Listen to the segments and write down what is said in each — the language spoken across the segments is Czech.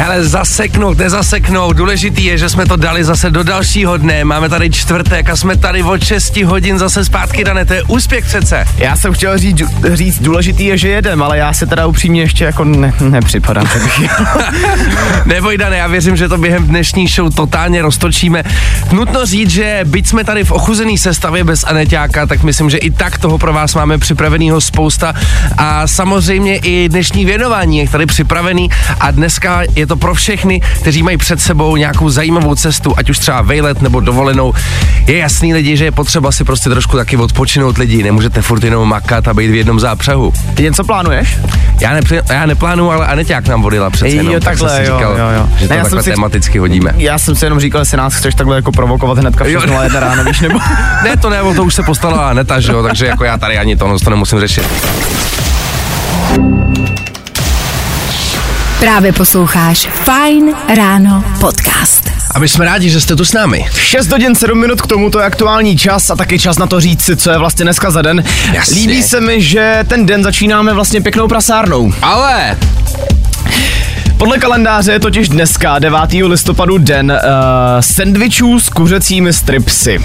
Hele, zaseknout, nezaseknout. Důležitý je, že jsme to dali zase do dalšího dne. Máme tady čtvrtek a jsme tady od 6 hodin zase zpátky, Dané. To je úspěch přece. Já jsem chtěl říct, říct, důležitý je, že jedem, ale já se teda upřímně ještě jako ne, nepřipadám. Neboj, Dané, já věřím, že to během dnešní show totálně roztočíme. Nutno říct, že byť jsme tady v ochuzený sestavě bez Aneťáka, tak myslím, že i tak toho pro vás máme připravenýho spousta. A samozřejmě i dnešní věnování je tady připravený a dneska je to pro všechny, kteří mají před sebou nějakou zajímavou cestu, ať už třeba vejlet nebo dovolenou. Je jasný lidi, že je potřeba si prostě trošku taky odpočinout lidi, nemůžete furt jenom makat a být v jednom zápřehu. Ty něco plánuješ? Já, nepři, já neplánuju, ale Aneťák nám vodila přece jenom, Jo, tak jsem takhle, si jo, říkal, jo, jo. že to Ne, já jsem takhle si- tematicky hodíme. Já jsem si jenom říkal, jestli nás chceš takhle jako provokovat hnedka v Jo. 6.01 ráno, víš, nebo... Ne, to ne, to už se postarala Aneta, že jo, takže jako já tady ani to, no, to nemusím řešit. Právě posloucháš Fajn ráno podcast. A my jsme rádi, že jste tu s námi. 6 hodin 7 minut k tomu, to je aktuální čas a taky čas na to říct si, co je vlastně dneska za den. Jasně. Líbí se mi, že ten den začínáme vlastně pěknou prasárnou. Ale Podle kalendáře je totiž dneska, 9. listopadu, den uh, sendvičů s kuřecími stripsy.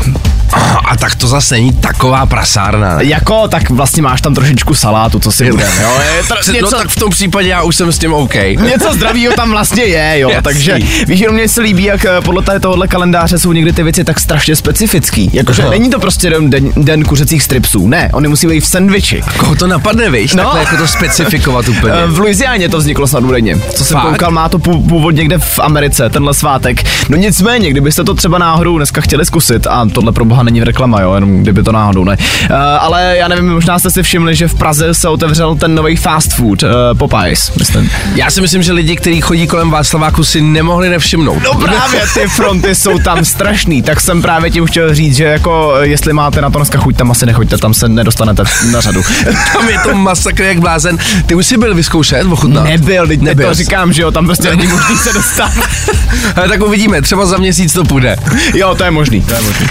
a tak to zase není taková prasárna. ne? Jako, tak vlastně máš tam trošičku salátu, co si budem, jo? Je to, No něco, tak v tom případě já už jsem s tím OK. něco zdravýho tam vlastně je, jo, Jasný. takže víš, jenom mně se líbí, jak eh, podle tady tohohle kalendáře jsou někdy ty věci tak strašně specifický. Jakože Aha. není to prostě jenom den, den kuřecích stripsů, ne, oni musí být v sendviči. Koho to napadne, víš? No. No. Takhle jako to specifikovat úplně. Eh, V Louisianě to vzniklo snad údajně. Co jsem Fakt? koukal, má to pů- původ někde v Americe, tenhle svátek. No nicméně, kdybyste to třeba náhodou dneska chtěli zkusit, a tohle pro boha není v reklama, jo, jenom kdyby to náhodou ne. Uh, ale já nevím, možná jste si všimli, že v Praze se otevřel ten nový fast food, uh, Popeyes, myslím. Já si myslím, že lidi, kteří chodí kolem Václaváku, si nemohli nevšimnout. No právě ty fronty jsou tam strašný, tak jsem právě tím chtěl říct, že jako eh, jestli máte na to dneska chuť, tam asi nechoďte, tam se nedostanete na řadu. Tam je to masakr jak blázen. Ty už jsi byl vyzkoušet, ochutnat? Nebyl, teď Nebyl to jsi. říkám, že jo, tam prostě není možný se dostat. Ale tak uvidíme, třeba za měsíc to půjde. Jo, to je možný, to je možný.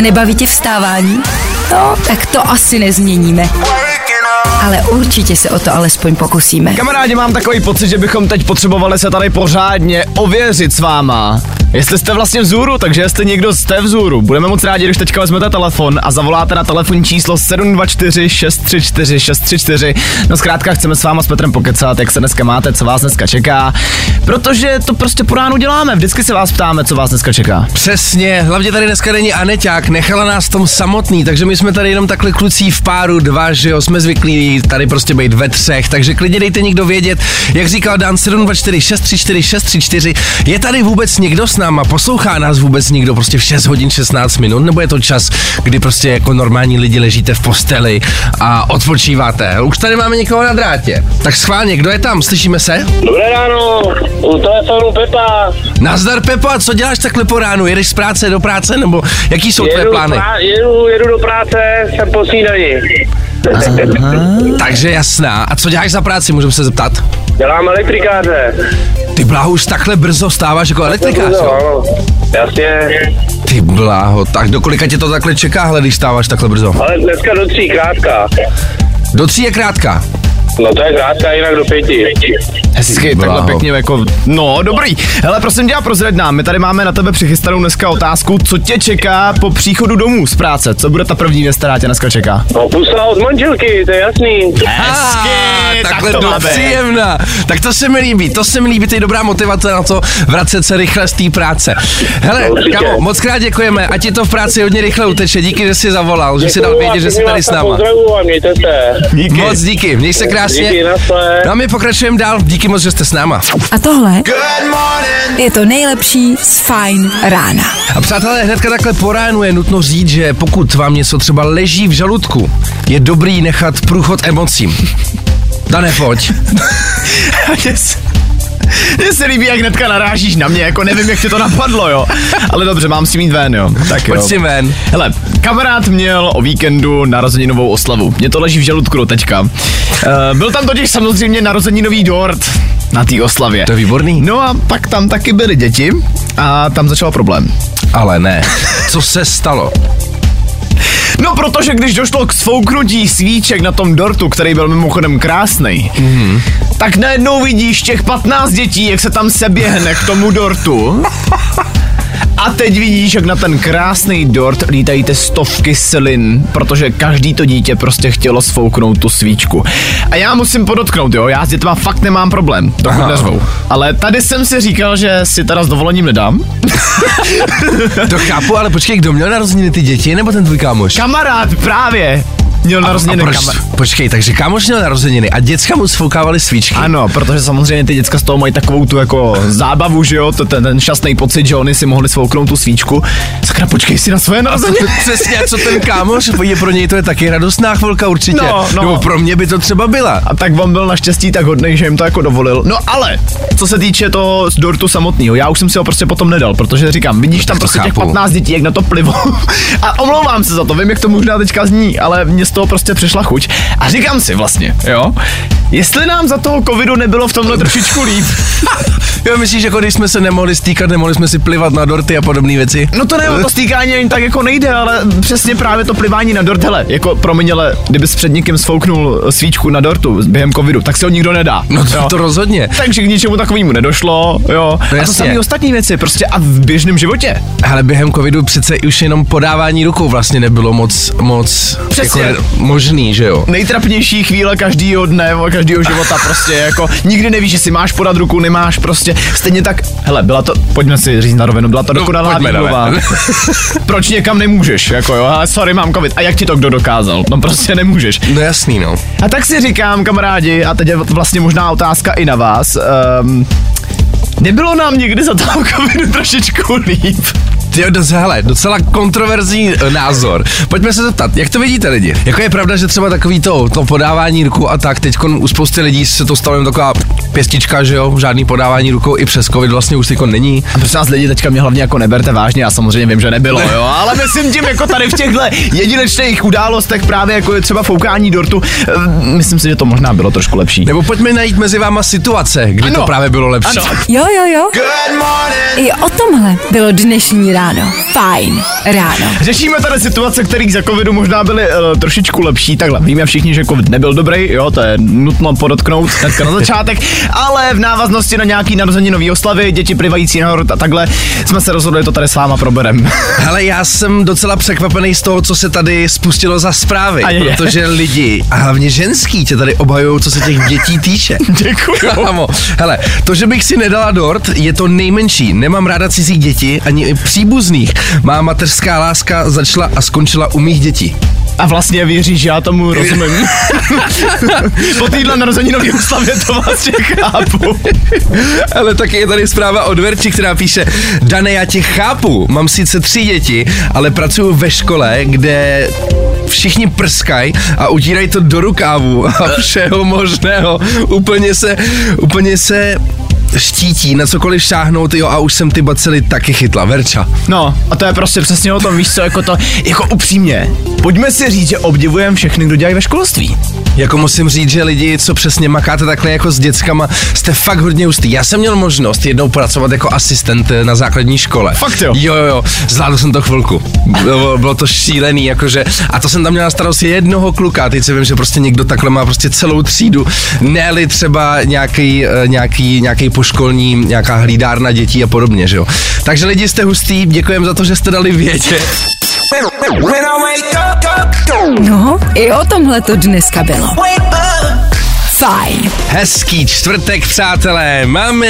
Nebaví tě vstávání? No, tak to asi nezměníme. Ale určitě se o to alespoň pokusíme. Kamarádi, mám takový pocit, že bychom teď potřebovali se tady pořádně ověřit s váma. Jestli jste vlastně vzhůru, takže jestli někdo jste vzhůru, budeme moc rádi, když teďka vezmete telefon a zavoláte na telefonní číslo 724 634 634. No zkrátka chceme s váma s Petrem pokecat, jak se dneska máte, co vás dneska čeká. Protože to prostě po ránu děláme, vždycky se vás ptáme, co vás dneska čeká. Přesně, hlavně tady dneska není Aneťák, nechala nás v tom samotný, takže my jsme tady jenom takhle klucí v páru, dva, že jo, jsme zvyklí tady prostě být ve třech, takže klidně dejte někdo vědět, jak říkal Dan 724 634 634, je tady vůbec někdo s náma, poslouchá nás vůbec někdo prostě v 6 hodin 16 minut, nebo je to čas, kdy prostě jako normální lidi ležíte v posteli a odpočíváte. Už tady máme někoho na drátě. Tak schválně, kdo je tam, slyšíme se? Dobré ráno, u telefonu Pepa. Nazdar Pepa, co děláš takhle po ránu? Jedeš z práce do práce, nebo jaký jsou tvé Jedu, plány? prá- jedu, jedu do práce, jsem po snídani. Takže jasná. A co děláš za práci, můžeme se zeptat? Dělám elektrikáře. Ty bláho, už takhle brzo stáváš jako elektrikář, No, jo? ano. Jasně, Ty bláho, tak do kolika tě to takhle čeká, hle, když stáváš takhle brzo? ale dneska do tří krátka. Do tří je krátká. No to je krátka, jinak do pěti. Hezky, takhle Bláho. pěkně jako, no dobrý. Hele, prosím tě a prozrať nám, my tady máme na tebe přichystanou dneska otázku, co tě čeká po příchodu domů z práce, co bude ta první věc, která tě dneska čeká? No pusa od manželky, to je jasný. Hezky, Ah, takhle tak to příjemná. Tak to se mi líbí, to se mi líbí, to je dobrá motivace na to vracet se rychle z té práce. Hele, Určitě. kamo, moc krát děkujeme, ať ti to v práci hodně rychle uteče, díky, že jsi zavolal, že jsi dal Děkuju vědět, že jsi tady s náma. Pozdravuju a mějte se. Díky. Moc díky, měj se krásně. Díky. No a my pokračujeme dál, díky moc, že jste s náma. A tohle je to nejlepší z Fajn rána. A přátelé, hnedka takhle po ránu je nutno říct, že pokud vám něco třeba leží v žaludku, je dobrý nechat průchod emocím. Dane, pojď. Mně se- líbí, jak hnedka narážíš na mě, jako nevím, jak tě to napadlo, jo. Ale dobře, mám si mít ven, jo. Tak jo. Pojď si ven. Hele, kamarád měl o víkendu narozeninovou oslavu. Mně to leží v žaludku do teďka. Uh, byl tam totiž samozřejmě narozeninový dort na té oslavě. To je výborný. No a pak tam taky byly děti a tam začal problém. ale ne. Co se stalo? No, protože když došlo k svouknutí svíček na tom dortu, který byl mimochodem krásný, mm-hmm. tak najednou vidíš těch 15 dětí, jak se tam seběhne k tomu dortu. A teď vidíš, jak na ten krásný dort lítají ty stovky slin, protože každý to dítě prostě chtělo svouknout tu svíčku. A já musím podotknout, jo, já s dětma fakt nemám problém, to neřvou. Ale tady jsem si říkal, že si teda s dovolením nedám. To chápu, ale počkej, kdo měl narozeniny ty děti, nebo ten tvůj kámoš? Kamarád, právě. Měl narozeniny proč, počkej, takže kámoš měl narozeniny a děcka mu sfoukávali svíčky. Ano, protože samozřejmě ty děcka z toho mají takovou tu jako zábavu, že jo, to ten, ten šťastný pocit, že oni si mohli svouknout tu svíčku. Sakra, počkej si na svoje narozeniny. Přesně, co ten kámoš, je pro něj to je taky radostná chvilka určitě. No, no. Nebo pro mě by to třeba byla. A tak on byl naštěstí tak hodný, že jim to jako dovolil. No ale, co se týče toho z dortu samotného, já už jsem si ho prostě potom nedal, protože říkám, vidíš tam prostě těch chápu. 15 dětí, jak na to plivou. a omlouvám se za to, vím, jak to možná teďka zní, ale mě z toho prostě přišla chuť. A říkám si vlastně, jo, jestli nám za toho covidu nebylo v tomhle trošičku líp. Jo, myslíš, jako když jsme se nemohli stýkat, nemohli jsme si plivat na dorty a podobné věci? No to ne, to stýkání ani tak jako nejde, ale přesně právě to plivání na dort, hele, jako promiň, ale kdybys před někým sfouknul svíčku na dortu během covidu, tak se ho nikdo nedá. No to, jo. to rozhodně. Takže k ničemu takovému nedošlo, jo. No a to jasně. samé ostatní věci, prostě a v běžném životě. Ale během covidu přece už jenom podávání rukou vlastně nebylo moc, moc Přesně. jako možný, že jo? Nejtrapnější chvíle každého dne, každého života prostě, jako nikdy nevíš, jestli máš podat ruku, nemáš prostě, stejně tak, hele, byla to, pojďme si říct na rovinu, byla to dokonalá pojďme, výmluva. Proč někam nemůžeš, jako jo, ale sorry, mám covid, a jak ti to kdo dokázal, no prostě nemůžeš. No jasný, no. A tak si říkám, kamarádi, a teď je vlastně možná otázka i na vás, um, nebylo nám někdy za toho covidu trošičku líp? Ty hele, docela kontroverzní e, názor. Pojďme se zeptat, jak to vidíte lidi? Jako je pravda, že třeba takový to, to podávání ruku a tak, teď u spousty lidí se to stalo jen taková pěstička, že jo, žádný podávání rukou i přes covid vlastně už jako není. A prosím vás lidi teďka mě hlavně jako neberte vážně, já samozřejmě vím, že nebylo, jo, ale myslím tím jako tady v těchto jedinečných událostech právě jako je třeba foukání dortu, eh, myslím si, že to možná bylo trošku lepší. Nebo pojďme najít mezi váma situace, kdy Ano. to právě bylo lepší. Ano. Jo, jo, jo. I o tomhle bylo dnešní ráno. Fajn ráno. Řešíme tady situace, které za covidu možná byly uh, trošičku lepší. Takhle, víme všichni, že covid nebyl dobrý, jo, to je nutno podotknout hnedka na začátek, ale v návaznosti na nějaký narozeninový oslavy, děti plivající nahoru a takhle, jsme se rozhodli to tady s váma proberem. Hele, já jsem docela překvapený z toho, co se tady spustilo za zprávy, A je, protože lidi, a hlavně ženský, tě tady obhajují, co se těch dětí týče. Děkuju. Kámo, hele, to, že bych si nedala dort, je to nejmenší. Nemám ráda cizí děti, ani příbuzných. Má mateřská láska začala a skončila u mých dětí. A vlastně věříš, že já tomu rozumím. po téhle narozeninové oslavě to vlastně chápu. Ale taky je tady zpráva od Verči, která píše Dane, já tě chápu, mám sice tři děti, ale pracuji ve škole, kde všichni prskají a utírají to do rukávu a všeho možného. Úplně se, úplně se štítí, na cokoliv šáhnout, jo, a už jsem ty bacily taky chytla, Verča. No, a to je prostě přesně o tom, víš co, jako to, jako upřímně. Pojďme si říct, že obdivujeme všechny, kdo dělají ve školství. Jako musím říct, že lidi, co přesně makáte takhle jako s dětskama, jste fakt hodně ústý. Já jsem měl možnost jednou pracovat jako asistent eh, na základní škole. Fakt jo? Jo, jo, zvládl jsem to chvilku. Bylo, bylo to šílený, jakože, a to jsem tam měl na starost jednoho kluka, teď si vím, že prostě někdo takhle má prostě celou třídu, ne třeba nějaký, eh, nějaký, nějaký poškolní, nějaká hlídárna dětí a podobně, že jo. Takže lidi jste hustý, děkujem za to, že jste dali vědět. No, i o tomhle to dneska bylo. Fajn. Hezký čtvrtek, přátelé. Máme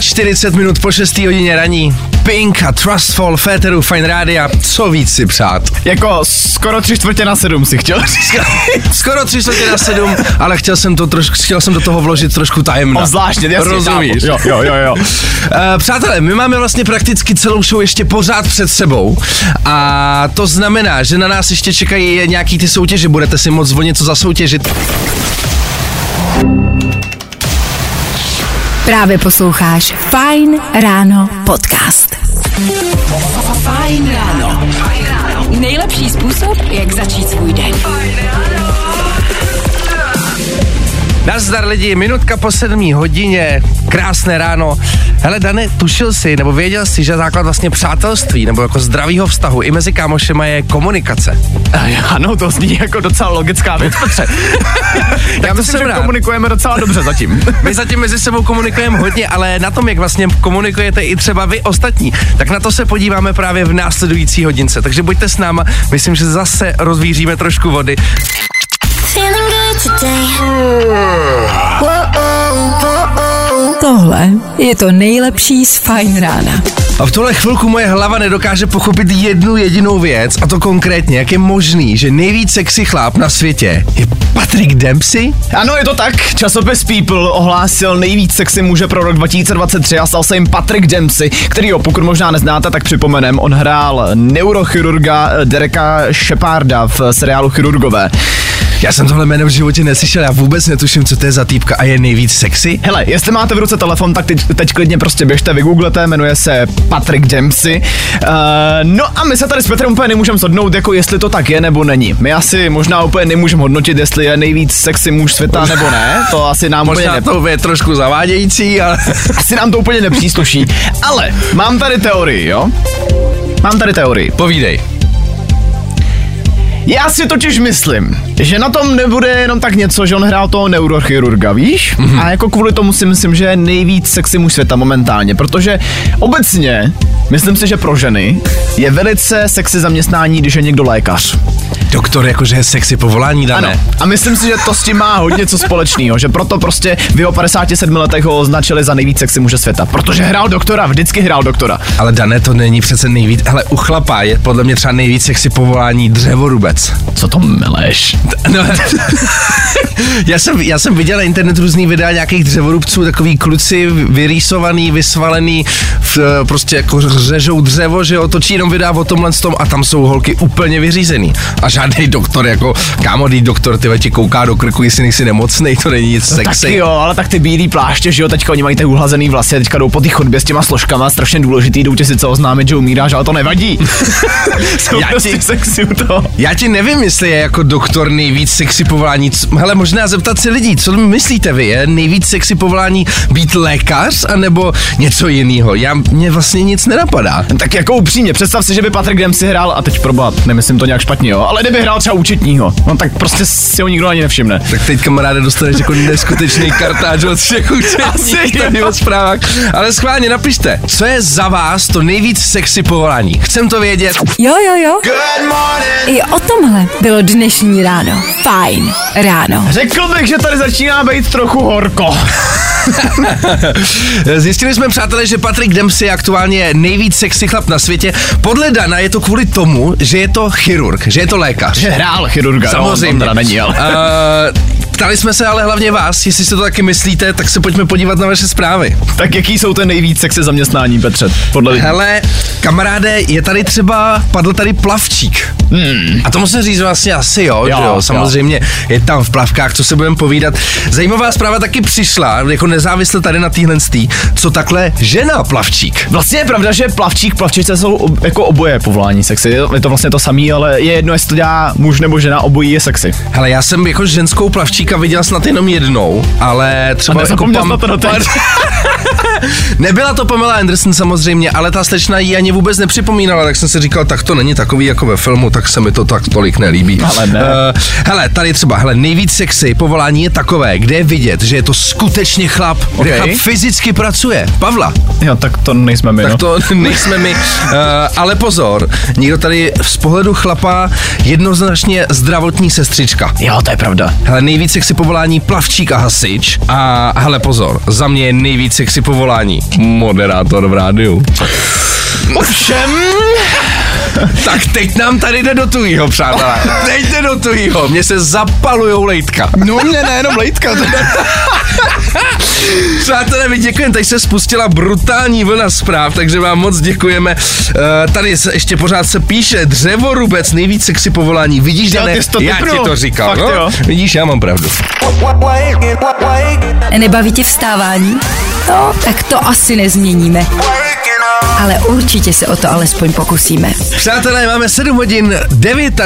42 minut po 6. hodině raní. Pink a Trustful, Féteru, Fine Rádia. Co víc si přát? Jako skoro tři čtvrtě na sedm si chtěl říct. Skoro 3 čtvrtě na 7, ale chtěl jsem, to trošku, chtěl jsem do toho vložit trošku tajemna. Obzvláště, jasně, Rozumíš? Jo, jo, jo, jo. Uh, přátelé, my máme vlastně prakticky celou show ještě pořád před sebou a to znamená, že na nás ještě čekají nějaký ty soutěže, budete si moc o něco zasoutěžit. Právě posloucháš Fajn ráno podcast. Fajn ráno. Nejlepší způsob, jak začít svůj den. Nazdar lidi, minutka po sedmí hodině, krásné ráno. Hele, Dane, tušil jsi, nebo věděl jsi, že základ vlastně přátelství, nebo jako zdravýho vztahu i mezi kámošema je komunikace. Eh, Ano, to zní jako docela logická věc, Petře. Já to myslím, jsem že rád. komunikujeme docela dobře zatím. My zatím mezi sebou komunikujeme hodně, ale na tom, jak vlastně komunikujete i třeba vy ostatní, tak na to se podíváme právě v následující hodince. Takže buďte s náma, myslím, že zase rozvíříme trošku vody. Feeling good today. Tohle je to nejlepší z Fajn rána. A v tuhle chvilku moje hlava nedokáže pochopit jednu jedinou věc, a to konkrétně, jak je možný, že nejvíc sexy chlap na světě je Patrick Dempsey? Ano, je to tak. Časopis People ohlásil nejvíc sexy muže pro rok 2023 a stal se jim Patrick Dempsey, který ho pokud možná neznáte, tak připomenem. On hrál neurochirurga eh, Dereka Sheparda v seriálu Chirurgové. Já jsem tohle jméno v životě neslyšel, já vůbec netuším, co to je za týpka a je nejvíc sexy. Hele, jestli máte v ruce telefon, tak teď, teď klidně prostě běžte, vygooglete, jmenuje se Patrick Dempsey. Uh, no a my se tady s Petrem úplně nemůžeme shodnout, jako jestli to tak je nebo není. My asi možná úplně nemůžeme hodnotit, jestli je nejvíc sexy muž světa nebo ne. To asi nám úplně Možná ne, to je trošku zavádějící, ale... asi nám to úplně nepřísluší. Ale mám tady teorii, jo? Mám tady teorii. Povídej. Já si totiž myslím, že na tom nebude jenom tak něco, že on hrál toho neurochirurga, víš? Mm-hmm. A jako kvůli tomu si myslím, že je nejvíc sexy muž světa momentálně, protože obecně myslím si, že pro ženy je velice sexy zaměstnání, když je někdo lékař. Doktor jakože je sexy povolání, Ano. dané. A myslím si, že to s tím má hodně co společného, že proto prostě v jeho 57 letech ho označili za nejvíc sexy muže světa, protože hrál doktora, vždycky hrál doktora. Ale dané to není přece nejvíc, hele u chlapa je podle mě třeba nejvíc sexy povolání dřevorubec. Co to meleš? No, já, jsem, já jsem viděl na internetu různý videa nějakých dřevorubců, takový kluci vyrýsovaný, vysvalený, v, prostě jako řežou dřevo, že jo, točí jenom videa o tomhle tom a tam jsou holky úplně vyřízený. A žádný doktor, jako kámodý doktor, ty ti kouká do krku, jestli nejsi nemocnej, to není nic Taky sexy. jo, ale tak ty bílý pláště, že jo, teďka oni mají ty uhlazený vlasy, teďka jdou po té chodbě s těma složkama, strašně důležitý, jdou tě sice oznámit, že umíráš, ale to nevadí. Já prostě ti- sexy u toho. Já ti nevím, jestli je jako doktor nejvíc sexy povolání. Hele, možná zeptat se lidí, co myslíte vy? Je nejvíc sexy povolání být lékař anebo něco jiného? Já, mě vlastně nic nenapadá. Tak jako upřímně, představ si, že by Patrick Dempsey hrál, a teď probat, nemyslím to nějak špatně, jo, ale kdyby hrál třeba účetního, no tak prostě si ho nikdo ani nevšimne. Tak teď kamaráde dostaneš jako neskutečný kartáč od všech Asi účetních tady od zprávách. Ale schválně napište, co je za vás to nejvíc sexy povolání? Chcem to vědět. Jo, jo, jo. I o tomhle bylo dnešní ráno. Fajn ráno. Řekl bych, že tady začíná být trochu horko. Zjistili jsme, přátelé, že Patrick Dempsey je aktuálně nejvíc sexy chlap na světě. Podle Dana je to kvůli tomu, že je to chirurg, že je to lékař. Že hrál chirurga, Samozřejmě. No, on teda není, ale. Uh, ptali jsme se ale hlavně vás, jestli si to taky myslíte, tak se pojďme podívat na vaše zprávy. tak jaký jsou ty nejvíc sexy zaměstnání, Petře, podle lidí? Hele, kamaráde, je tady třeba, padl tady plavčík. Hmm. A to musím říct vlastně asi jo, Jo, jo, že jo. jo, samozřejmě je tam v plavkách, co se budeme povídat. Zajímavá zpráva taky přišla, jako nezávisle tady na téhle stý, co takhle žena plavčík. Vlastně je pravda, že plavčík, plavčice jsou ob, jako oboje povolání sexy. Je to- vlastně to samé, ale je jedno, jestli to dělá muž nebo žena, obojí je sexy. Hele, já jsem jako ženskou plavčíka viděl snad jenom jednou, ale třeba A jako jsi na to doteď. Nebyla to Pamela Anderson samozřejmě, ale ta slečna jí ani vůbec nepřipomínala, tak jsem si říkal, tak to není takový jako ve filmu, tak se mi to tak tolik nelíbí. Ale ne. Uh, hele, tady třeba, hele, nejvíc sexy povolání je takové, kde je vidět, že je to skutečně chlap, kde Ok. chlap fyzicky pracuje. Pavla, Jo, tak to nejsme my, tak no. to nejsme my. Uh, ale pozor, někdo tady z pohledu chlapa jednoznačně zdravotní sestřička. Jo, to je pravda. Hele, nejvíc sexy povolání plavčík a hasič. A hele, pozor, za mě je nejvíc sexy povolání moderátor v rádiu. Ovšem, Tak teď nám tady jde do tujího, přátelé. Teď jde do tujího. Mně se zapalujou lejtka. no mě nejenom lejtka. To... Přátelé, my děkujeme, tady se spustila brutální vlna zpráv, takže vám moc děkujeme. Uh, tady se ještě pořád se píše dřevorubec, nejvíc sexy povolání. Vidíš, Dane, ty jsi to já ti to říkal. Fakt no? jo. Vidíš, já mám pravdu. Nebaví tě vstávání? No, tak to asi nezměníme. Ale určitě se o to alespoň pokusíme. Přátelé, máme 7 hodin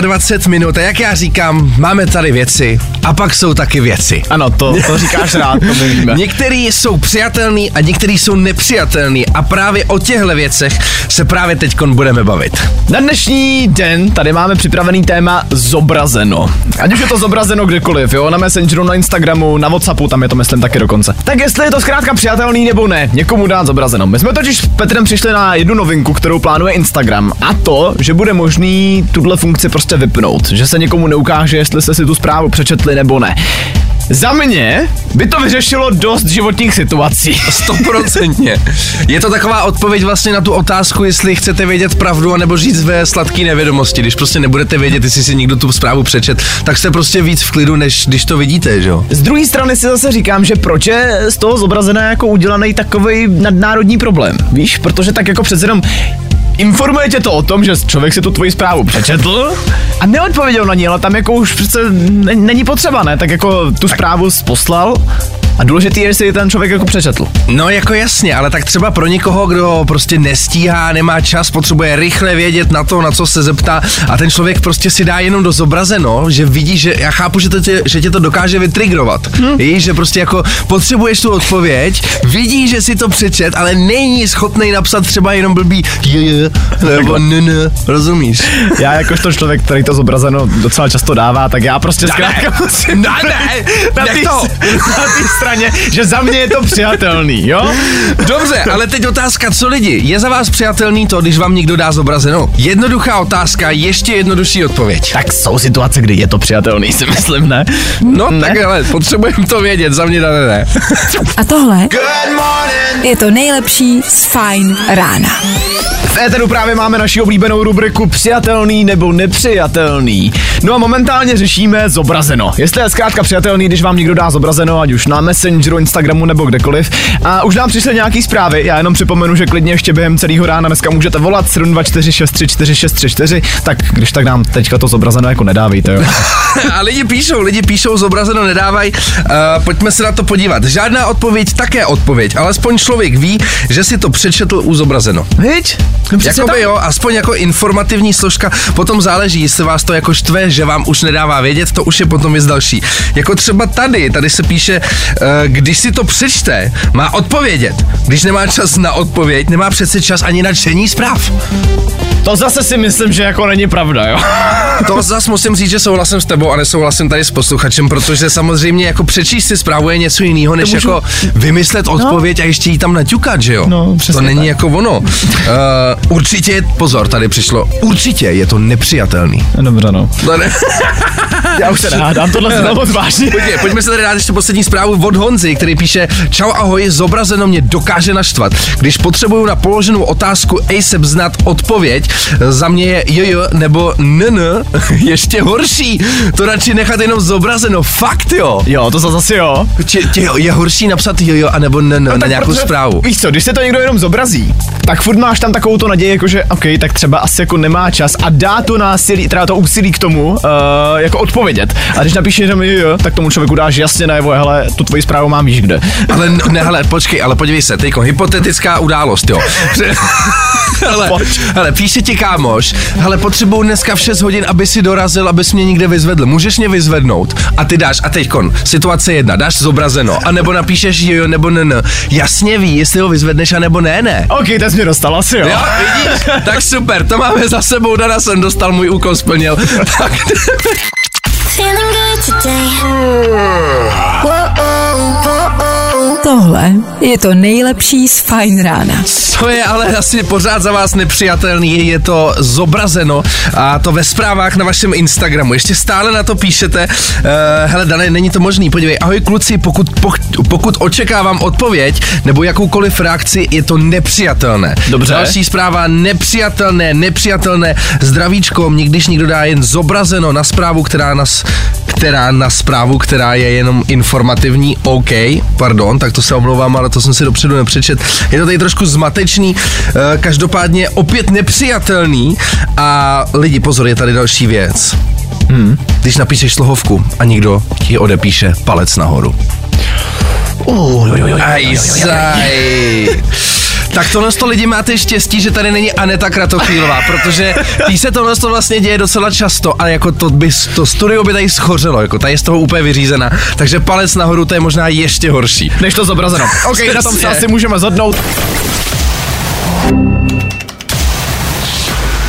29 minut a jak já říkám, máme tady věci a pak jsou taky věci. Ano, to, to říkáš rád, to my víme. Některý jsou přijatelný a některý jsou nepřijatelný a právě o těchto věcech se právě teď budeme bavit. Na dnešní den tady máme připravený téma zobrazeno. Ať už je to zobrazeno kdekoliv, jo, na Messengeru, na Instagramu, na Whatsappu, tam je to myslím taky dokonce. Tak jestli je to zkrátka přijatelný nebo ne, někomu dát zobrazeno. My jsme totiž s Petrem přišli na jednu novinku, kterou plánuje Instagram a to, že bude možný tuhle funkci prostě vypnout, že se někomu neukáže, jestli jste si tu zprávu přečetli nebo ne. Za mě by to vyřešilo dost životních situací. Stoprocentně. Je to taková odpověď vlastně na tu otázku, jestli chcete vědět pravdu anebo žít ve sladké nevědomosti. Když prostě nebudete vědět, jestli si někdo tu zprávu přečet, tak jste prostě víc v klidu, než když to vidíte, že jo? Z druhé strany si zase říkám, že proč je z toho zobrazené jako udělaný takový nadnárodní problém. Víš, protože tak jako přece jenom Informuje tě to o tom, že člověk si tu tvoji zprávu přečetl a neodpověděl na ní, ale tam jako už přece není potřeba, ne? Tak jako tu zprávu poslal a důležitý je, jestli ji ten člověk jako přečetl. No jako jasně, ale tak třeba pro někoho, kdo prostě nestíhá, nemá čas, potřebuje rychle vědět na to, na co se zeptá a ten člověk prostě si dá jenom do zobrazeno, že vidí, že já chápu, že, to tě, že tě to dokáže vytrigrovat. Hmm. Víš, že prostě jako potřebuješ tu odpověď, vidí, že si to přečet, ale není schopný napsat třeba jenom blbý je, je, nebo n, rozumíš? Já jakožto člověk, který to zobrazeno docela často dává, tak já prostě zkrátka musím Ne, ne, na jak té to? Straně, že za mě je to přijatelný, jo? Dobře, ale teď otázka, co lidi? Je za vás přijatelný to, když vám někdo dá zobrazeno? Jednoduchá otázka, ještě jednodušší odpověď. Tak jsou situace, kdy je to přijatelný, si myslím, ne? No Ne? tak ale potřebujeme to vědět, za mě ne, ne. A tohle je to nejlepší z Fine rána. V éteru právě máme naši oblíbenou rubriku přijatelný nebo nepřijatelný. No a momentálně řešíme zobrazeno. Jestli je zkrátka přijatelný, když vám někdo dá zobrazeno, ať už na Messengeru, Instagramu nebo kdekoliv. A už nám přišly nějaký zprávy, já jenom připomenu, že klidně ještě během celého rána dneska můžete volat 724634634, tak když tak nám teďka to zobrazeno jako nedávejte, jo. A lidi píšou, lidi píšou, zobrazeno nedávaj. Uh, pojďme se na to podívat. Žádná odpověď, také odpověď. Alespoň člověk ví, že si to přečetl u zobrazeno. Viď? No Jakoby jo, aspoň jako informativní složka, potom záleží, jestli vás to jako štve, že vám už nedává vědět, to už je potom věc další. Jako třeba tady, tady se píše, uh, když si to přečte, má odpovědět. Když nemá čas na odpověď, nemá přece čas ani na čtení zpráv. To zase si myslím, že jako není pravda, jo. To zase musím říct, že souhlasím s tebou a nesouhlasím tady s posluchačem, protože samozřejmě jako přečíst si zprávu je něco jiného, než můžu- jako vymyslet odpověď a ještě ji tam naťukat, že jo? No, to není tak. jako ono. Uh, určitě, je- pozor, tady přišlo, určitě je to nepřijatelný. Dobře, no. To ne, Já už se nehádám, tohle se moc vážně. Pojďme, pojďme se tady dát ještě poslední zprávu od Honzy, který píše Čau ahoj, zobrazeno mě dokáže naštvat. Když potřebuju na položenou otázku ASAP znát odpověď, za mě je jojo nebo nn ještě horší. To radši nechat jenom zobrazeno. Fakt jo. Jo, to zase jo. Tě, tě, je horší napsat jojo anebo nn no, na nějakou protože- zprávu. Víš co, když se to někdo jenom zobrazí, tak furt máš tam takovou to naději, jako že OK, tak třeba asi jako nemá čas a dá to násilí, teda to úsilí k tomu, uh, jako odpovědět. A když napíšeš jenom jo, jo, tak tomu člověku dáš jasně najevo, hele, tu tvoji zprávu mám víš kde. Ale ne, hele, počkej, ale podívej se, teďko, hypotetická událost, jo. hele, Pojď. hele, píše ti kámoš, hele, potřebuju dneska v 6 hodin, aby si dorazil, abys mě někde vyzvedl. Můžeš mě vyzvednout? A ty dáš, a teďkon, situace jedna, dáš zobrazeno, a nebo napíšeš jo, jo, nebo ne, ne. Jasně ví, jestli ho vyzvedneš, a nebo ne, ne. OK, jsi mě dostal asi jo. Jo, vidíš? Tak super, to máme za sebou, Dana jsem dostal, můj úkol splnil. Tak, Feeling good today. Whoa, Tohle je to nejlepší z Fine rána. Co je ale asi pořád za vás nepřijatelný, je to zobrazeno a to ve zprávách na vašem Instagramu. Ještě stále na to píšete, uh, hele Dane, není to možný, podívej, ahoj kluci, pokud, poch, pokud očekávám odpověď nebo jakoukoliv reakci, je to nepřijatelné. Dobře. Další zpráva, nepřijatelné, nepřijatelné, zdravíčko, mě když někdo dá jen zobrazeno na zprávu, která nás která na zprávu, která je jenom informativní, OK, pardon, tak to se omlouvám, ale to jsem si dopředu nepřečet. Je to tady trošku zmatečný, eh, každopádně opět nepřijatelný a lidi, pozor, je tady další věc. Hmm. Když napíšeš slohovku a někdo ti odepíše palec nahoru. Aj, zaj. Tak tohle to lidi máte štěstí, že tady není Aneta Kratochvílová, protože tý se tohle to vlastně děje docela často a jako to, by, to studio by tady schořelo, jako tady je z toho úplně vyřízena. Takže palec nahoru to je možná ještě horší. Než to zobrazeno. OK, na tom se asi můžeme zhodnout.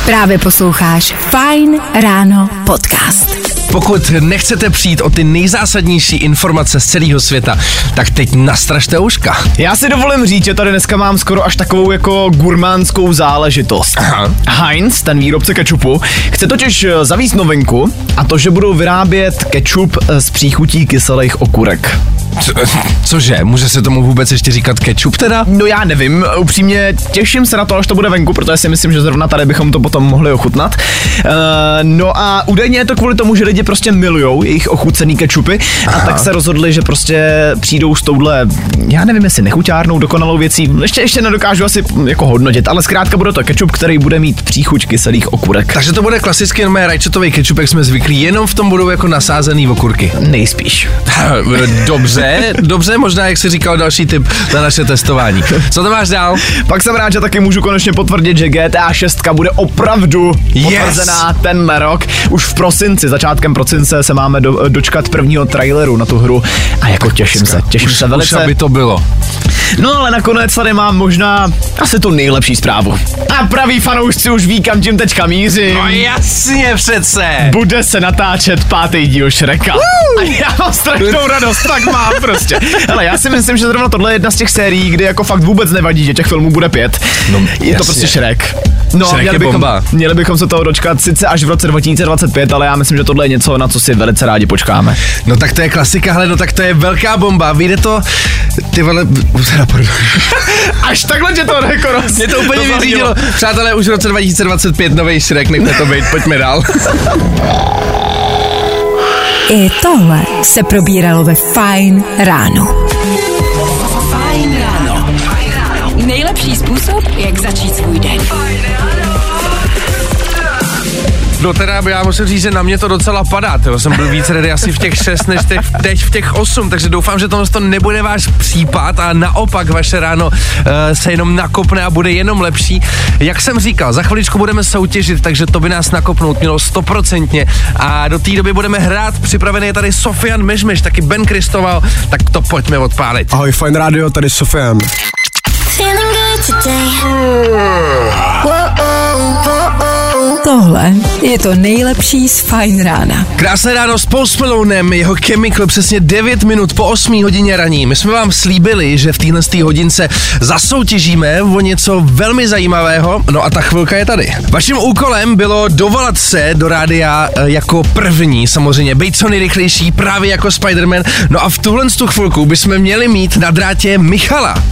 Právě posloucháš Fine Ráno podcast. Pokud nechcete přijít o ty nejzásadnější informace z celého světa, tak teď nastražte uška. Já si dovolím říct, že tady dneska mám skoro až takovou jako gurmánskou záležitost. Aha. Heinz, ten výrobce kečupu, chce totiž eh, zavíst novinku a to, že budou vyrábět kečup eh, z příchutí kyselých okurek. Co, cože, může se tomu vůbec ještě říkat ketchup teda? No já nevím, upřímně těším se na to, až to bude venku, protože si myslím, že zrovna tady bychom to potom mohli ochutnat. Uh, no a údajně je to kvůli tomu, že lidi prostě milujou jejich ochucený kečupy a tak se rozhodli, že prostě přijdou s touhle, já nevím, jestli nechuťárnou dokonalou věcí, ještě, ještě nedokážu asi jako hodnotit, ale zkrátka bude to kečup, který bude mít příchuť kyselých okurek. Takže to bude klasický normální rajčatový ketchup, jak jsme zvyklí, jenom v tom budou jako nasázený okurky. Nejspíš. Dobře, dobře, možná jak jsi říkal další tip na naše testování. Co to máš dál? Pak jsem rád, že taky můžu konečně potvrdit, že GTA 6 bude opravdu Yes! potvrzená tenhle rok. Už v prosinci, začátkem prosince se máme do, dočkat prvního traileru na tu hru a jako těším se, těším se Už velice. aby to bylo. No ale nakonec tady mám možná asi tu nejlepší zprávu. A praví fanoušci už ví, kam tím teďka mířím. No jasně přece. Bude se natáčet pátý díl Šreka. A já mám strašnou radost, tak mám prostě. Ale já si myslím, že zrovna tohle je jedna z těch sérií, kdy jako fakt vůbec nevadí, že těch filmů bude pět. No, je to jasně. prostě Šrek. No, Shrek měli bychom, bomba. měli bychom se toho dočkat sice až v roce 2025, ale já myslím, že tohle je něco, na co si velice rádi počkáme. No tak to je klasika, hele, no tak to je velká bomba. Vyjde to, ty vole, teda pardon. Až takhle tě to jako roz... Mě to úplně rozladilo. vyřídilo. Přátelé, už v roce 2025 nový Shrek, nechte to být, pojďme dál. I tohle se probíralo ve Fine ráno. Fine ráno. Nejlepší způsob, No teda já musím říct, že na mě to docela padá. Tyjo. Jsem byl víc ready asi v těch 6 než teď, teď v těch 8, takže doufám, že tohle to nebude váš případ a naopak vaše ráno uh, se jenom nakopne a bude jenom lepší. Jak jsem říkal, za chviličku budeme soutěžit, takže to by nás nakopnout mělo stoprocentně a do té doby budeme hrát. Připravený je tady Sofian Mežmeš, taky Ben Kristoval, tak to pojďme odpálit. Ahoj, fajn rádio, tady Sofian. Feeling good today. Whoa, whoa, Tohle je to nejlepší z Fine rána. Krásné ráno s Malonem, jeho Chemical přesně 9 minut po 8 hodině raní. My jsme vám slíbili, že v téhle hodince zasoutěžíme o něco velmi zajímavého, no a ta chvilka je tady. Vaším úkolem bylo dovolat se do rádia eh, jako první, samozřejmě, být co nejrychlejší, právě jako Spider-Man. No a v tuhle tu chvilku bychom měli mít na drátě Michala.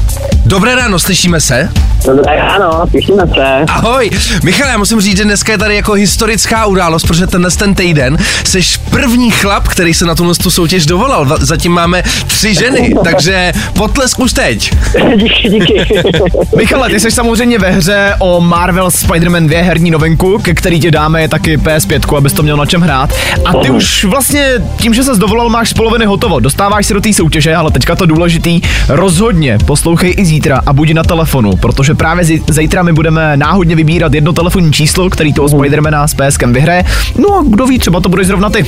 Dobré ráno, slyšíme se? Dobré ráno, těšíme se. Ahoj, Michal, já musím říct, že dneska je tady jako historická událost, protože tenhle ten týden jsi první chlap, který se na tuhle tu soutěž dovolal. Zatím máme tři ženy, takže potlesk už teď. díky, díky. Michale, ty jsi samozřejmě ve hře o Marvel Spider-Man 2 herní novinku, ke který ti dáme je taky PS5, abys to měl na čem hrát. A ty už vlastně tím, že ses dovolal, máš z poloviny hotovo. Dostáváš se do té soutěže, ale teďka to důležitý. Rozhodně poslouchej i zítra a buď na telefonu, protože právě zítra my budeme náhodně vybírat jedno telefonní číslo, který toho Spidermana s PSkem vyhraje. No a kdo ví, třeba to budeš zrovna ty.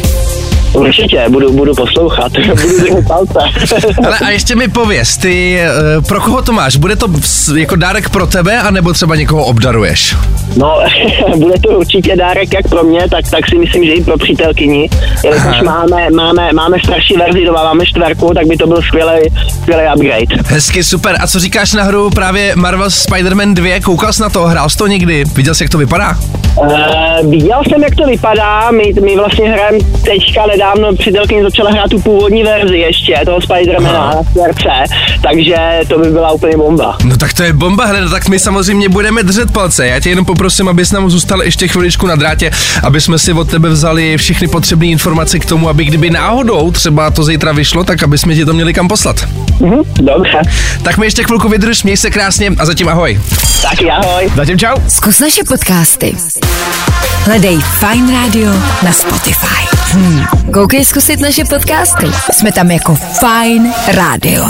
Určitě, budu, budu poslouchat, budu držet palce. Ale a ještě mi pověz, ty, eh, pro koho to máš? Bude to jako dárek pro tebe, anebo třeba někoho obdaruješ? No, bude to určitě dárek jak pro mě, tak, tak si myslím, že i pro přítelkyni. Jelikož máme, máme, máme starší verzi, dodáváme čtverku, tak by to byl skvělý, skvělý upgrade. Hezky, super. A co říkáš na hru právě Marvel Spider-Man 2? Koukal jsi na to? Hrál jsi to někdy? Viděl jsi, jak to vypadá? Uh, viděl jsem, jak to vypadá, my, my vlastně hrajeme teďka nedávno, přítelkyně začala hrát tu původní verzi ještě, toho Spidermana na srdce, takže to by byla úplně bomba. No tak to je bomba, hned, tak my samozřejmě budeme držet palce. Já tě jenom poprosím, abys nám zůstal ještě chviličku na drátě, aby jsme si od tebe vzali všechny potřebné informace k tomu, aby kdyby náhodou třeba to zítra vyšlo, tak aby jsme ti to měli kam poslat. Mhm, dobře, Tak mi ještě chvilku vydrž, měj se krásně a zatím ahoj. taky ahoj. Zatím čau. Zkus naše podcasty. Hledej Fine Radio na Spotify. Hmm. Koukej zkusit naše podcasty. Jsme tam jako Fine Radio.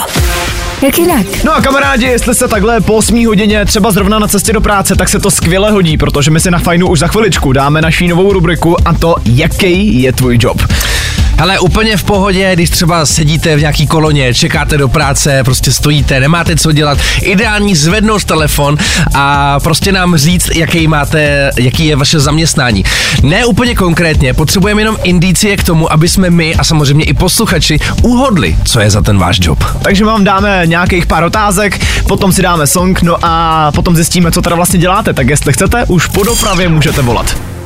Jak jinak? No a kamarádi, jestli se takhle po 8 hodině třeba zrovna na cestě do práce, tak se to skvěle hodí, protože my si na fajnu už za chviličku dáme naší novou rubriku a to, jaký je tvůj job. Ale úplně v pohodě, když třeba sedíte v nějaký koloně, čekáte do práce, prostě stojíte, nemáte co dělat. Ideální zvednout telefon a prostě nám říct, jaký máte, jaký je vaše zaměstnání. Ne úplně konkrétně, potřebujeme jenom indicie k tomu, aby jsme my a samozřejmě i posluchači uhodli, co je za ten váš job. Takže vám dáme nějakých pár otázek, potom si dáme song, no a potom zjistíme, co teda vlastně děláte. Tak jestli chcete, už po dopravě můžete volat.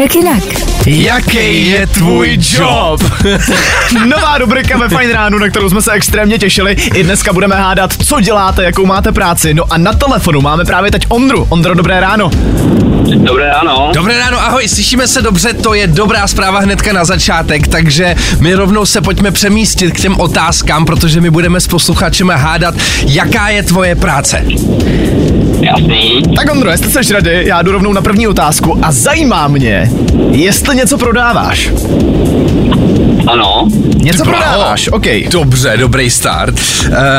Jak jinak? Jaký je tvůj job? Nová rubrika ve Fine Ránu, na kterou jsme se extrémně těšili. I dneska budeme hádat, co děláte, jakou máte práci. No a na telefonu máme právě teď Ondru. Ondro, dobré ráno. Dobré ráno. Dobré ráno, ahoj, slyšíme se dobře, to je dobrá zpráva hnedka na začátek, takže my rovnou se pojďme přemístit k těm otázkám, protože my budeme s posluchačem hádat, jaká je tvoje práce. Jasný. Tak Ondro, jestli jsi ready, já jdu rovnou na první otázku a zajímá mě, jestli něco prodáváš. Ano. Něco Bravo. prodáváš, OK. Dobře, dobrý start.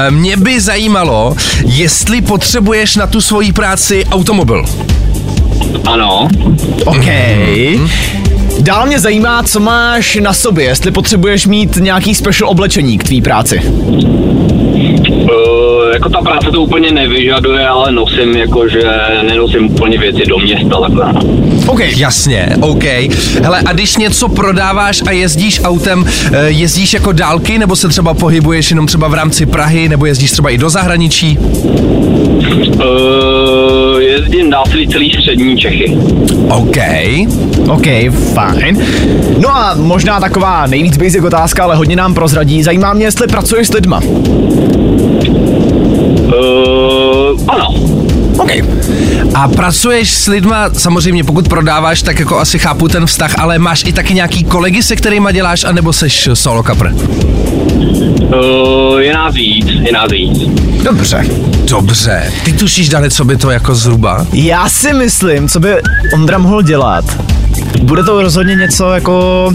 E, mě by zajímalo, jestli potřebuješ na tu svoji práci automobil. Ano. OK. Dál mě zajímá, co máš na sobě, jestli potřebuješ mít nějaký special oblečení k tvý práci. Uh, jako ta práce to úplně nevyžaduje, ale nosím jako, že nenosím úplně věci do města takhle. OK. Jasně, OK. Hele, a když něco prodáváš a jezdíš autem, e, jezdíš jako dálky, nebo se třeba pohybuješ jenom třeba v rámci Prahy, nebo jezdíš třeba i do zahraničí? Uh, jezdím dá se říct celý střední Čechy. OK. OK, fajn. No a možná taková nejvíc basic otázka, ale hodně nám prozradí. Zajímá mě, jestli pracuješ s lidma. Uh, ano. OK. A pracuješ s lidma, samozřejmě pokud prodáváš, tak jako asi chápu ten vztah, ale máš i taky nějaký kolegy, se kterými děláš, anebo seš solo kapr? Uh, je nás víc, je nás víc. Dobře. Dobře. Ty tušíš, Dane, co by to jako zhruba? Já si myslím, co by Ondra mohl dělat. Bude to rozhodně něco jako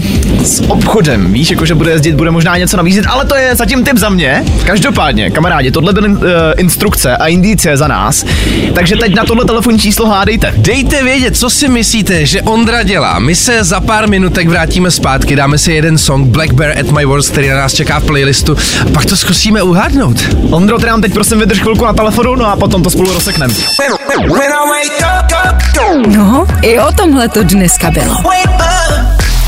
s obchodem, víš, jako že bude jezdit, bude možná něco nabízet, ale to je zatím tip za mě. Každopádně, kamarádi, tohle byly uh, instrukce a indicie za nás, takže teď na tohle telefonní číslo hádejte. Dejte vědět, co si myslíte, že Ondra dělá. My se za pár minutek vrátíme zpátky, dáme si jeden song Black Bear at My Worst, který na nás čeká v playlistu a pak to zkusíme uhádnout. Ondro, ty nám teď prosím vydrž chvilku na telefonu, no a potom to spolu rozsekneme. No, i o tomhle to dneska bylo.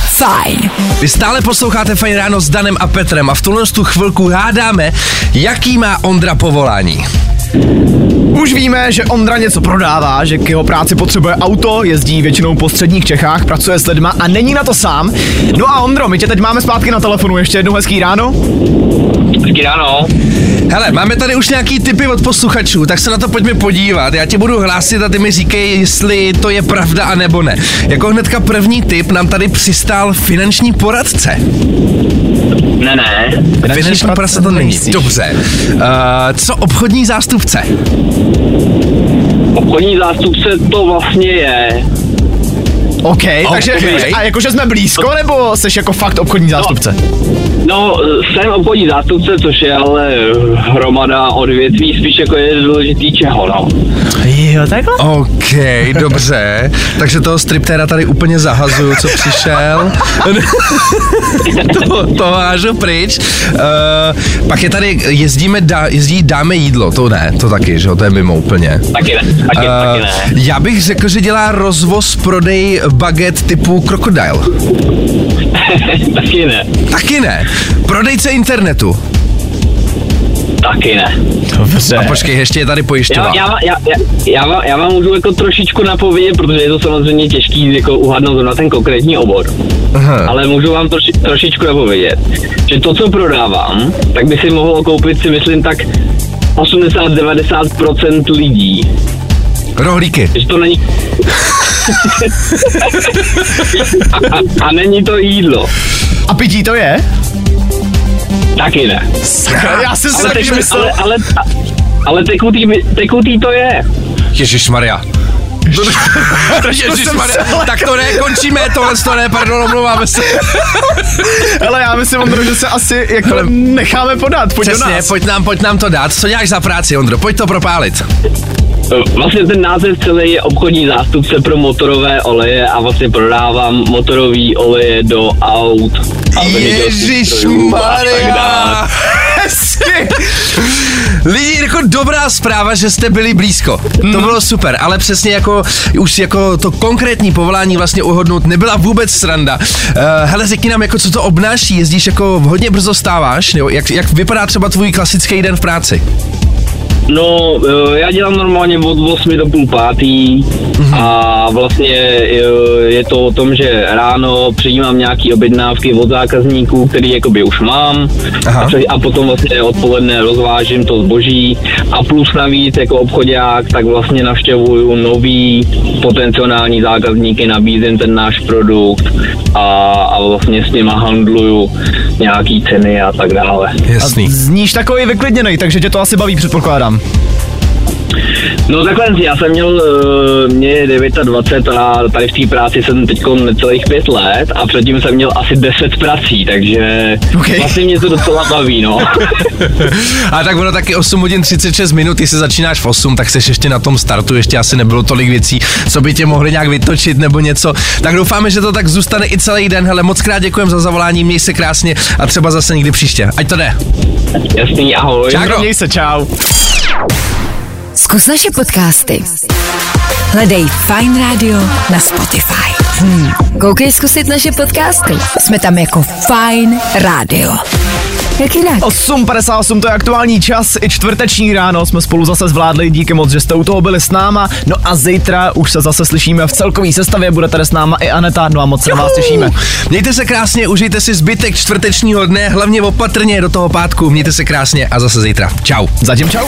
Fajn. Vy stále posloucháte Fajn ráno s Danem a Petrem a v tuhle tu chvilku hádáme, jaký má Ondra povolání. Už víme, že Ondra něco prodává, že k jeho práci potřebuje auto, jezdí většinou po středních Čechách, pracuje s lidma a není na to sám. No a Ondro, my tě teď máme zpátky na telefonu, ještě jednou hezký ráno. Hezky ráno. Hele, máme tady už nějaký typy od posluchačů, tak se na to pojďme podívat. Já tě budu hlásit a ty mi říkej, jestli to je pravda a nebo ne. Jako hnedka první tip nám tady přistál finanční poradce. Ne, ne. Finanční poradce to není. Dobře. Uh, co obchodní zástupce? Obchodní zástupce to vlastně je. OK, takže OK. a jakože jsme blízko, nebo jsi jako fakt obchodní zástupce? No, jsem obchodní zástupce, což je ale hromada odvětví, spíš jako je důležitý čeho, no. Jo, takhle? OK, dobře. Takže toho striptéra tady úplně zahazuju, co přišel. to, to hážu pryč. Uh, pak je tady, jezdíme, dá, jezdí dáme jídlo, to ne, to taky, že jo, to je mimo úplně. Taky ne, taky, Eh, taky ne. já bych řekl, že dělá rozvoz, prodej baget typu Crocodile. taky ne, Taky ne. Prodejce internetu. taky ne. Dobře. A počkej, ještě je tady Já, pojišťová. já, já, já, já, vám, já vám můžu jako trošičku napovědět, protože je to samozřejmě těžký jako uhadnout na ten konkrétní obor. Aha. Ale můžu vám troši, trošičku napovědět, že to, co prodávám, tak by si mohlo koupit si myslím tak 80-90% lidí. Rohlíky. Že to není... a, a, není to jídlo. A pití to je? Taky ne. Já jsem si Ale, taky teku, myslel. ale, ale, ale tekutý, tekutý to je. Ježíš Maria. Ježišmarja, jsem se tak to ne, končíme, tohle to ne, pardon, omlouváme se. Ale já myslím, Ondro, že se asi jako necháme podat. Pojď do Přesně, nás. pojď nám, pojď nám to dát. Co děláš za práci, Ondro? Pojď to propálit. Vlastně ten název celý je obchodní zástupce pro motorové oleje a vlastně prodávám motorový oleje do aut. a dále. Maria. Lidi, jako dobrá zpráva, že jste byli blízko. To bylo super, ale přesně jako už jako to konkrétní povolání vlastně uhodnout nebyla vůbec sranda. Uh, hele, řekni nám, jako co to obnáší, jezdíš jako hodně brzo stáváš, nebo jak, jak vypadá třeba tvůj klasický den v práci? No, eh, já dělám normálně od 8 do půl pátý a vlastně eh, je to o tom, že ráno přijímám nějaký objednávky od zákazníků, který jakoby už mám Aha. a, a potom vlastně odpoledne rozvážím to zboží a plus navíc jako obchodák, tak vlastně navštěvuju nový potenciální zákazníky, nabízím ten náš produkt a, a vlastně s nima handluju nějaký ceny a tak dále. Jasný. Zníš takový vyklidněný, takže tě to asi baví, předpokládám. Instagram. No takhle, já jsem měl, uh, mě je 29 a tady v té práci jsem teď necelých pět let a předtím jsem měl asi 10 prací, takže Ok. vlastně mě to docela baví, no. A tak ono taky 8 hodin 36 minut, ty se začínáš v 8, tak seš ještě na tom startu, ještě asi nebylo tolik věcí, co by tě mohli nějak vytočit nebo něco. Tak doufáme, že to tak zůstane i celý den. Hele, moc krát děkujem za zavolání, měj se krásně a třeba zase někdy příště. Ať to jde. Jasný, ahoj. Čau. Měj se, čau. Zkus naše podcasty. Hledej Fine Radio na Spotify. Hmm. Koukej zkusit naše podcasty. Jsme tam jako Fine Radio. Jak jinak? 8.58 to je aktuální čas, i čtvrteční ráno jsme spolu zase zvládli, díky moc, že jste u toho byli s náma, no a zítra už se zase slyšíme v celkový sestavě, bude tady s náma i Aneta, no a moc se na vás těšíme. Mějte se krásně, užijte si zbytek čtvrtečního dne, hlavně opatrně do toho pátku. Mějte se krásně a zase zítra. Čau. Zatím čau.